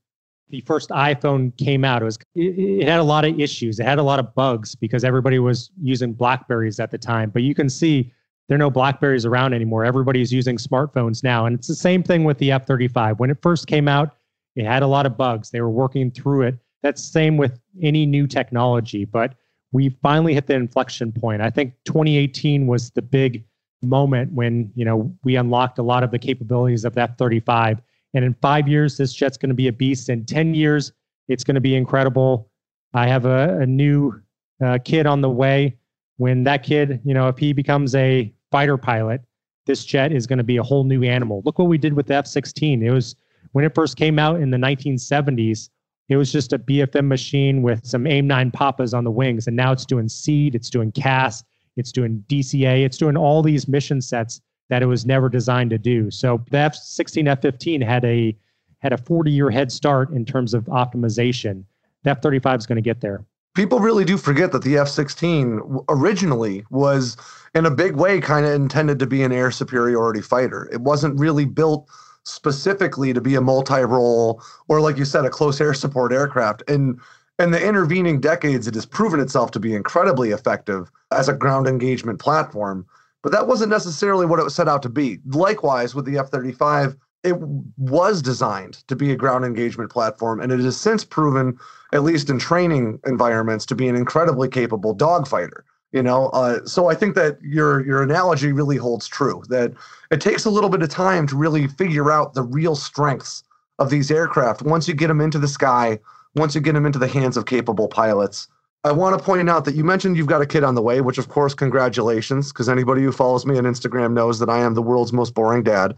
the first iPhone came out. It was it, it, had a lot of issues. It had a lot of bugs because everybody was using Blackberries at the time. But you can see there are no Blackberries around anymore. Everybody's using smartphones now, and it's the same thing with the F35. When it first came out, it had a lot of bugs. They were working through it. That's the same with any new technology. But we finally hit the inflection point. I think 2018 was the big moment when you know we unlocked a lot of the capabilities of that 35 and in five years this jet's going to be a beast. In 10 years it's going to be incredible. I have a, a new uh, kid on the way. When that kid you know if he becomes a fighter pilot this jet is going to be a whole new animal. Look what we did with the f-16 it was when it first came out in the 1970s it was just a bfm machine with some aim 9 papas on the wings and now it's doing SEAD it's doing CAS it's doing DCA, it's doing all these mission sets that it was never designed to do. So the F-16, F-15 had a had a 40 year head start in terms of optimization. The F-35 is going to get there. People really do forget that the F 16 originally was, in a big way, kind of intended to be an air superiority fighter. It wasn't really built specifically to be a multi role or, like you said, a close air support aircraft. And in the intervening decades, it has proven itself to be incredibly effective as a ground engagement platform. But that wasn't necessarily what it was set out to be. Likewise, with the F 35, it was designed to be a ground engagement platform, and it has since proven, at least in training environments, to be an incredibly capable dogfighter. You know, uh, so I think that your your analogy really holds true. That it takes a little bit of time to really figure out the real strengths of these aircraft. Once you get them into the sky, once you get them into the hands of capable pilots. I want to point out that you mentioned you've got a kid on the way, which of course, congratulations, because anybody who follows me on Instagram knows that I am the world's most boring dad.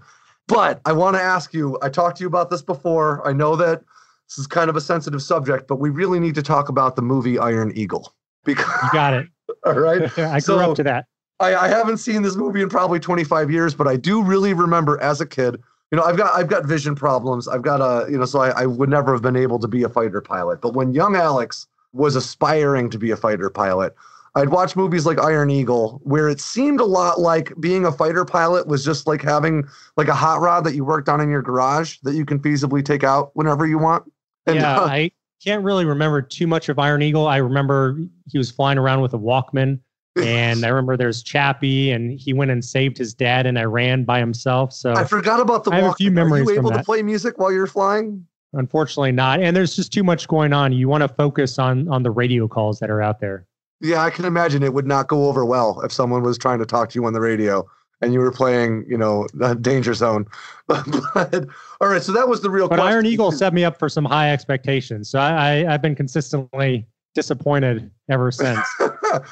But I want to ask you I talked to you about this before. I know that this is kind of a sensitive subject, but we really need to talk about the movie Iron Eagle. Because, you got it. [laughs] all right. [laughs] I grew so, up to that. I, I haven't seen this movie in probably 25 years, but I do really remember as a kid. You know, I've got I've got vision problems. I've got a you know, so I, I would never have been able to be a fighter pilot. But when young Alex was aspiring to be a fighter pilot, I'd watch movies like Iron Eagle, where it seemed a lot like being a fighter pilot was just like having like a hot rod that you worked on in your garage that you can feasibly take out whenever you want. And, yeah, uh, I can't really remember too much of Iron Eagle. I remember he was flying around with a Walkman, and I remember there's Chappie, and he went and saved his dad in Iran by himself. So I forgot about the. I have Walkman. a few memories. Are you able to play music while you're flying? Unfortunately, not. And there's just too much going on. You want to focus on on the radio calls that are out there. Yeah, I can imagine it would not go over well if someone was trying to talk to you on the radio and you were playing, you know, the Danger Zone. [laughs] but, all right, so that was the real. But question. Iron Eagle set me up for some high expectations, so I, I have been consistently disappointed ever [laughs] since.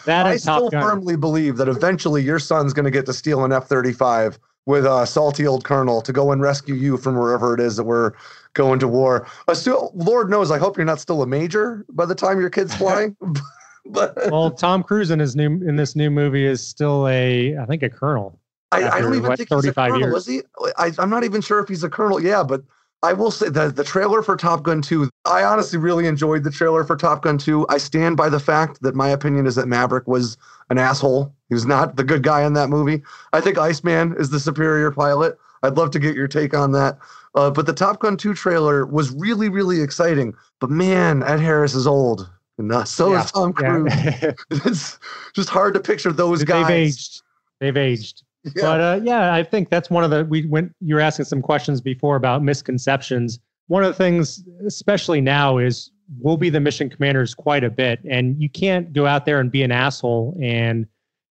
That I still firmly believe that eventually your son's going to get to steal an F thirty five with a salty old colonel to go and rescue you from wherever it is that we're going to war. Still, Lord knows, I hope you're not still a major by the time your kid's flying. [laughs] but well, Tom Cruise in his new in this new movie is still a I think a colonel. I, I don't even what, think he's a colonel. Years. Is he? I, I'm not even sure if he's a colonel. Yeah, but I will say that the trailer for Top Gun 2, I honestly really enjoyed the trailer for Top Gun 2. I stand by the fact that my opinion is that Maverick was an asshole. He was not the good guy in that movie. I think Iceman is the superior pilot. I'd love to get your take on that. Uh, but the Top Gun 2 trailer was really, really exciting. But man, Ed Harris is old. And uh, so yeah. is Tom Cruise. Yeah. [laughs] [laughs] it's just hard to picture those guys. They've aged. They've aged. [laughs] Yeah. But uh, yeah, I think that's one of the we went. You were asking some questions before about misconceptions. One of the things, especially now, is we'll be the mission commanders quite a bit, and you can't go out there and be an asshole and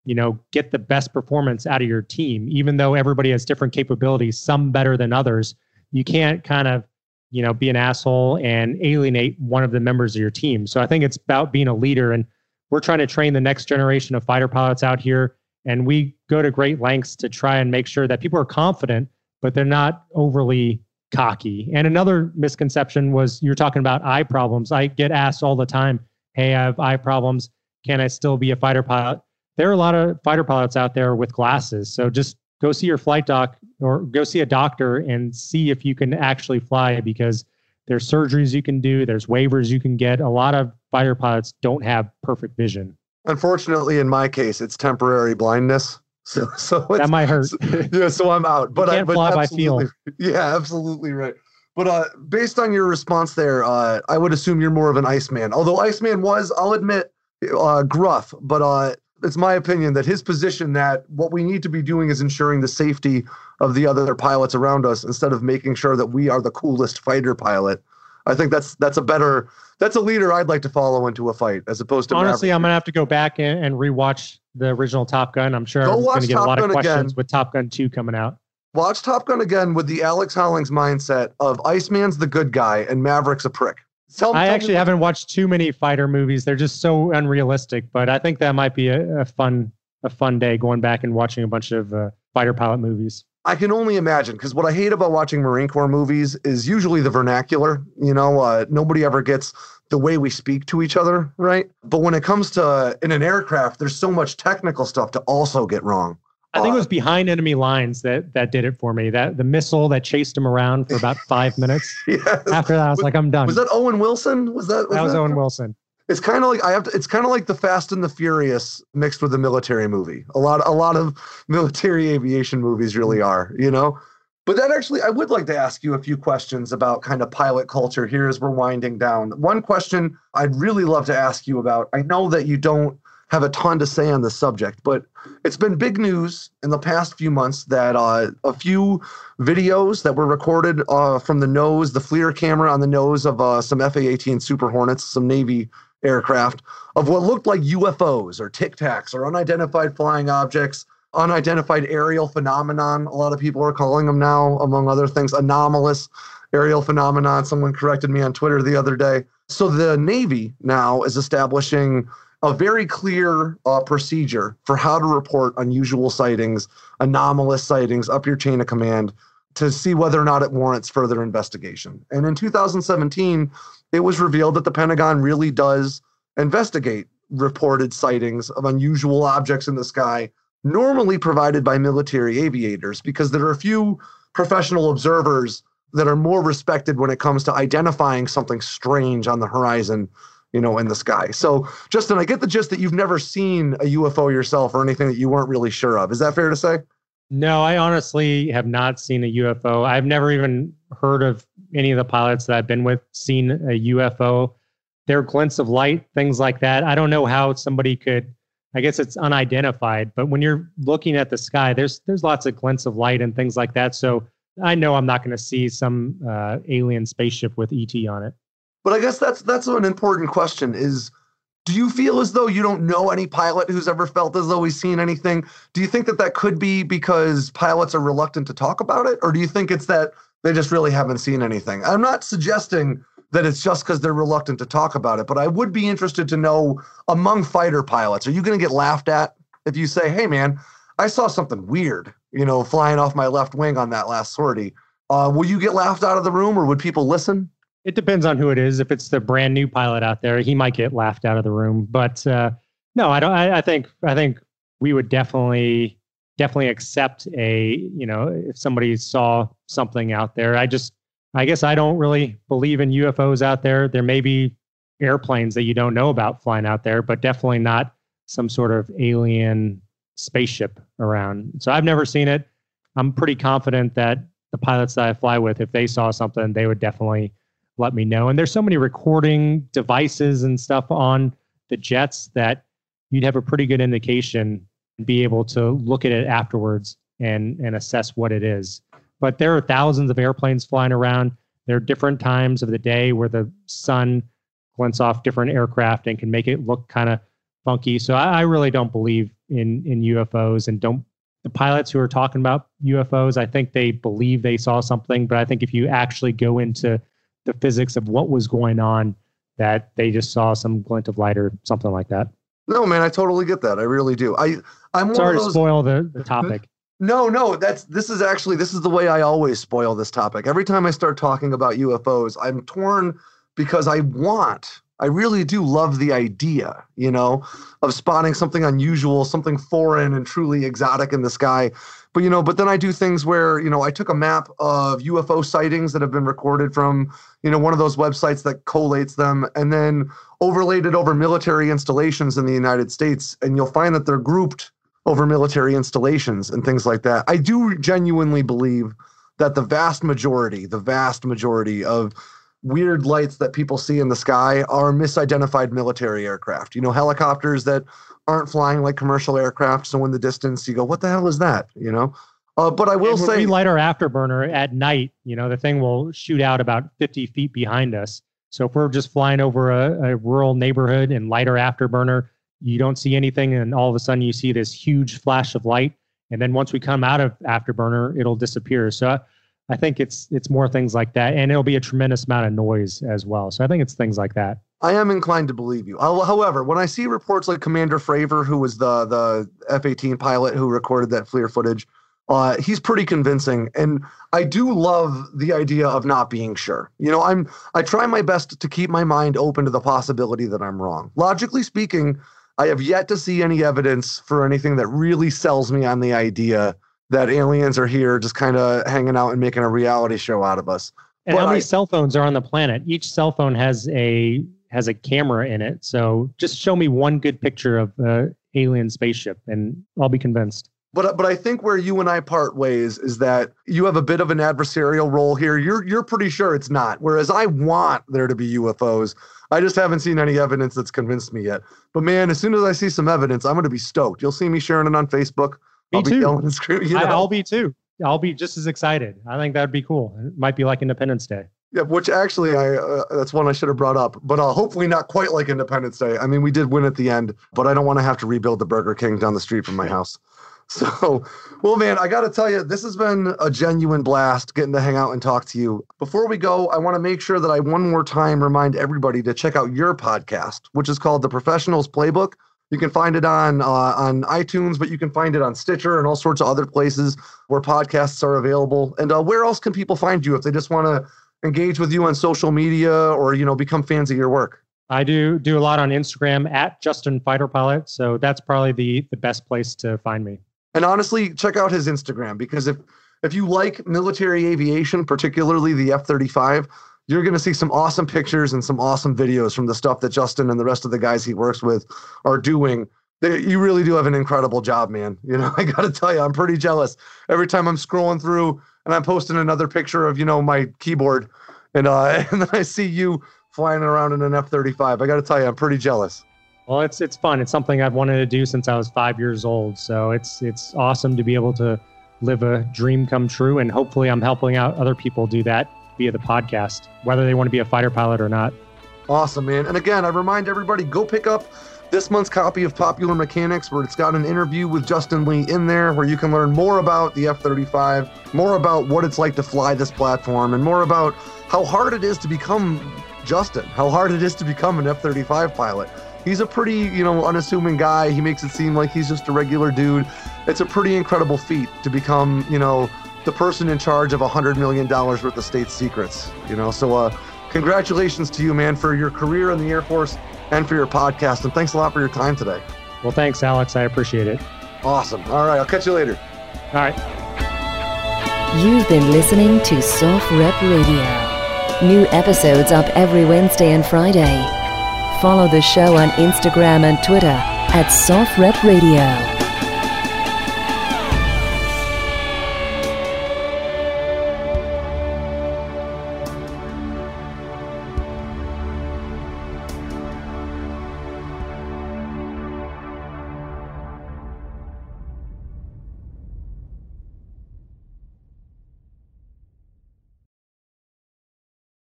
you know get the best performance out of your team, even though everybody has different capabilities, some better than others. You can't kind of you know, be an asshole and alienate one of the members of your team. So I think it's about being a leader. And we're trying to train the next generation of fighter pilots out here. And we go to great lengths to try and make sure that people are confident, but they're not overly cocky. And another misconception was you're talking about eye problems. I get asked all the time, Hey, I have eye problems. Can I still be a fighter pilot? There are a lot of fighter pilots out there with glasses. So just go see your flight doc or go see a doctor and see if you can actually fly because there's surgeries you can do, there's waivers you can get. A lot of fighter pilots don't have perfect vision. Unfortunately, in my case, it's temporary blindness. So, [laughs] so that might hurt. [laughs] yeah, so I'm out. But you can't I but fly by feel. [laughs] Yeah, absolutely right. But uh, based on your response there, uh, I would assume you're more of an Iceman. Although Iceman was, I'll admit, uh, gruff, but uh, it's my opinion that his position that what we need to be doing is ensuring the safety of the other pilots around us instead of making sure that we are the coolest fighter pilot. I think that's that's a better that's a leader I'd like to follow into a fight as opposed to honestly. Maverick. I'm gonna have to go back and, and rewatch the original Top Gun. I'm sure I'm gonna get Top a lot Gun of questions again. with Top Gun 2 coming out. Watch Top Gun again with the Alex Hollings mindset of Iceman's the good guy and Maverick's a prick. Tell, I tell actually haven't watched too many fighter movies. They're just so unrealistic. But I think that might be a, a fun a fun day going back and watching a bunch of uh, fighter pilot movies. I can only imagine because what I hate about watching Marine Corps movies is usually the vernacular. You know, uh, nobody ever gets the way we speak to each other, right? But when it comes to uh, in an aircraft, there's so much technical stuff to also get wrong. I think uh, it was behind enemy lines that that did it for me. That the missile that chased him around for about five minutes. [laughs] yes. After that, I was, was, like, I'm done. Was that Owen Wilson? Was that was that was that? Owen Wilson? It's kind of like I have to. It's kind of like the Fast and the Furious mixed with a military movie. A lot, a lot of [laughs] military aviation movies really are. You know. But that actually, I would like to ask you a few questions about kind of pilot culture here as we're winding down. One question I'd really love to ask you about I know that you don't have a ton to say on the subject, but it's been big news in the past few months that uh, a few videos that were recorded uh, from the nose, the FLIR camera on the nose of uh, some F A 18 Super Hornets, some Navy aircraft, of what looked like UFOs or Tic Tacs or unidentified flying objects unidentified aerial phenomenon. A lot of people are calling them now, among other things, anomalous aerial phenomenon. Someone corrected me on Twitter the other day. So the Navy now is establishing a very clear uh, procedure for how to report unusual sightings, anomalous sightings up your chain of command to see whether or not it warrants further investigation. And in 2017, it was revealed that the Pentagon really does investigate reported sightings of unusual objects in the sky normally provided by military aviators because there are a few professional observers that are more respected when it comes to identifying something strange on the horizon you know in the sky. So justin i get the gist that you've never seen a ufo yourself or anything that you weren't really sure of. Is that fair to say? No i honestly have not seen a ufo i've never even heard of any of the pilots that i've been with seen a ufo there are glints of light things like that i don't know how somebody could I guess it's unidentified, but when you're looking at the sky, there's there's lots of glints of light and things like that. So I know I'm not going to see some uh, alien spaceship with ET on it. But I guess that's that's an important question. Is do you feel as though you don't know any pilot who's ever felt as though he's seen anything? Do you think that that could be because pilots are reluctant to talk about it, or do you think it's that they just really haven't seen anything? I'm not suggesting that it's just because they're reluctant to talk about it. But I would be interested to know among fighter pilots, are you going to get laughed at if you say, hey, man, I saw something weird, you know, flying off my left wing on that last sortie? Uh, will you get laughed out of the room or would people listen? It depends on who it is. If it's the brand new pilot out there, he might get laughed out of the room. But uh, no, I don't. I, I think I think we would definitely definitely accept a you know if somebody saw something out there. I just I guess I don't really believe in UFOs out there. There may be airplanes that you don't know about flying out there, but definitely not some sort of alien spaceship around. So I've never seen it. I'm pretty confident that the pilots that I fly with, if they saw something, they would definitely let me know. And there's so many recording devices and stuff on the jets that you'd have a pretty good indication be able to look at it afterwards and and assess what it is. But there are thousands of airplanes flying around. There are different times of the day where the sun glints off different aircraft and can make it look kind of funky. So I, I, really don't believe in in UFOs and don't the pilots who are talking about UFOs, I think they believe they saw something, but I think if you actually go into the physics of what was going on, that they just saw some glint of light or something like that. No, man, I totally get that. I really do. I I'm sorry those... to spoil the, the [laughs] topic. No, no, that's this is actually this is the way I always spoil this topic. Every time I start talking about UFOs, I'm torn because I want, I really do love the idea, you know, of spotting something unusual, something foreign and truly exotic in the sky. But you know, but then I do things where, you know, I took a map of UFO sightings that have been recorded from, you know, one of those websites that collates them and then overlaid it over military installations in the United States and you'll find that they're grouped over military installations and things like that. I do genuinely believe that the vast majority, the vast majority of weird lights that people see in the sky are misidentified military aircraft. You know, helicopters that aren't flying like commercial aircraft. So in the distance, you go, "What the hell is that?" You know. Uh, but I will say, we light our afterburner at night. You know, the thing will shoot out about 50 feet behind us. So if we're just flying over a, a rural neighborhood and light our afterburner, you don't see anything and all of a sudden you see this huge flash of light and then once we come out of afterburner it'll disappear. So I, I think it's it's more things like that and it'll be a tremendous amount of noise as well. So i think it's things like that. I am inclined to believe you. However when i see reports like commander fravor who was the the f-18 pilot who recorded that FLIR footage uh, he's pretty convincing and i do love the idea of not being sure. You know i'm i try my best to keep my mind open to the possibility that i'm wrong. Logically speaking I have yet to see any evidence for anything that really sells me on the idea that aliens are here just kind of hanging out and making a reality show out of us. And but how many I, cell phones are on the planet? Each cell phone has a has a camera in it. So just show me one good picture of an alien spaceship and I'll be convinced. But but I think where you and I part ways is that you have a bit of an adversarial role here. You're you're pretty sure it's not. Whereas I want there to be UFOs. I just haven't seen any evidence that's convinced me yet. But man, as soon as I see some evidence, I'm going to be stoked. You'll see me sharing it on Facebook. Me I'll too. be yelling and screaming. You know? I'll be too. I'll be just as excited. I think that'd be cool. It might be like Independence Day. Yeah, which actually I uh, that's one I should have brought up, but uh, hopefully not quite like Independence Day. I mean, we did win at the end, but I don't want to have to rebuild the Burger King down the street from my house. [laughs] So, well, man, I got to tell you, this has been a genuine blast getting to hang out and talk to you. Before we go, I want to make sure that I one more time remind everybody to check out your podcast, which is called The Professionals Playbook. You can find it on uh, on iTunes, but you can find it on Stitcher and all sorts of other places where podcasts are available. And uh, where else can people find you if they just want to engage with you on social media or you know become fans of your work? I do do a lot on Instagram at Justin Fighter Pilot, so that's probably the the best place to find me. And honestly, check out his Instagram because if if you like military aviation, particularly the F-35, you're going to see some awesome pictures and some awesome videos from the stuff that Justin and the rest of the guys he works with are doing. They, you really do have an incredible job, man. You know, [laughs] I got to tell you, I'm pretty jealous. Every time I'm scrolling through and I'm posting another picture of, you know, my keyboard and uh [laughs] and then I see you flying around in an F-35. I got to tell you, I'm pretty jealous. Well, it's it's fun. It's something I've wanted to do since I was five years old. So it's it's awesome to be able to live a dream come true, and hopefully, I'm helping out other people do that via the podcast, whether they want to be a fighter pilot or not. Awesome, man. And again, I remind everybody go pick up this month's copy of Popular Mechanics, where it's got an interview with Justin Lee in there, where you can learn more about the F 35, more about what it's like to fly this platform, and more about how hard it is to become Justin, how hard it is to become an F 35 pilot he's a pretty, you know, unassuming guy. He makes it seem like he's just a regular dude. It's a pretty incredible feat to become, you know, the person in charge of a hundred million dollars worth of state secrets. You know, so uh, congratulations to you, man, for your career in the Air Force and for your podcast. And thanks a lot for your time today. Well, thanks, Alex. I appreciate it. Awesome. All right, I'll catch you later. All right. You've been listening to SOFREP Radio. New episodes up every Wednesday and Friday. Follow the show on Instagram and Twitter at SOFREP Radio.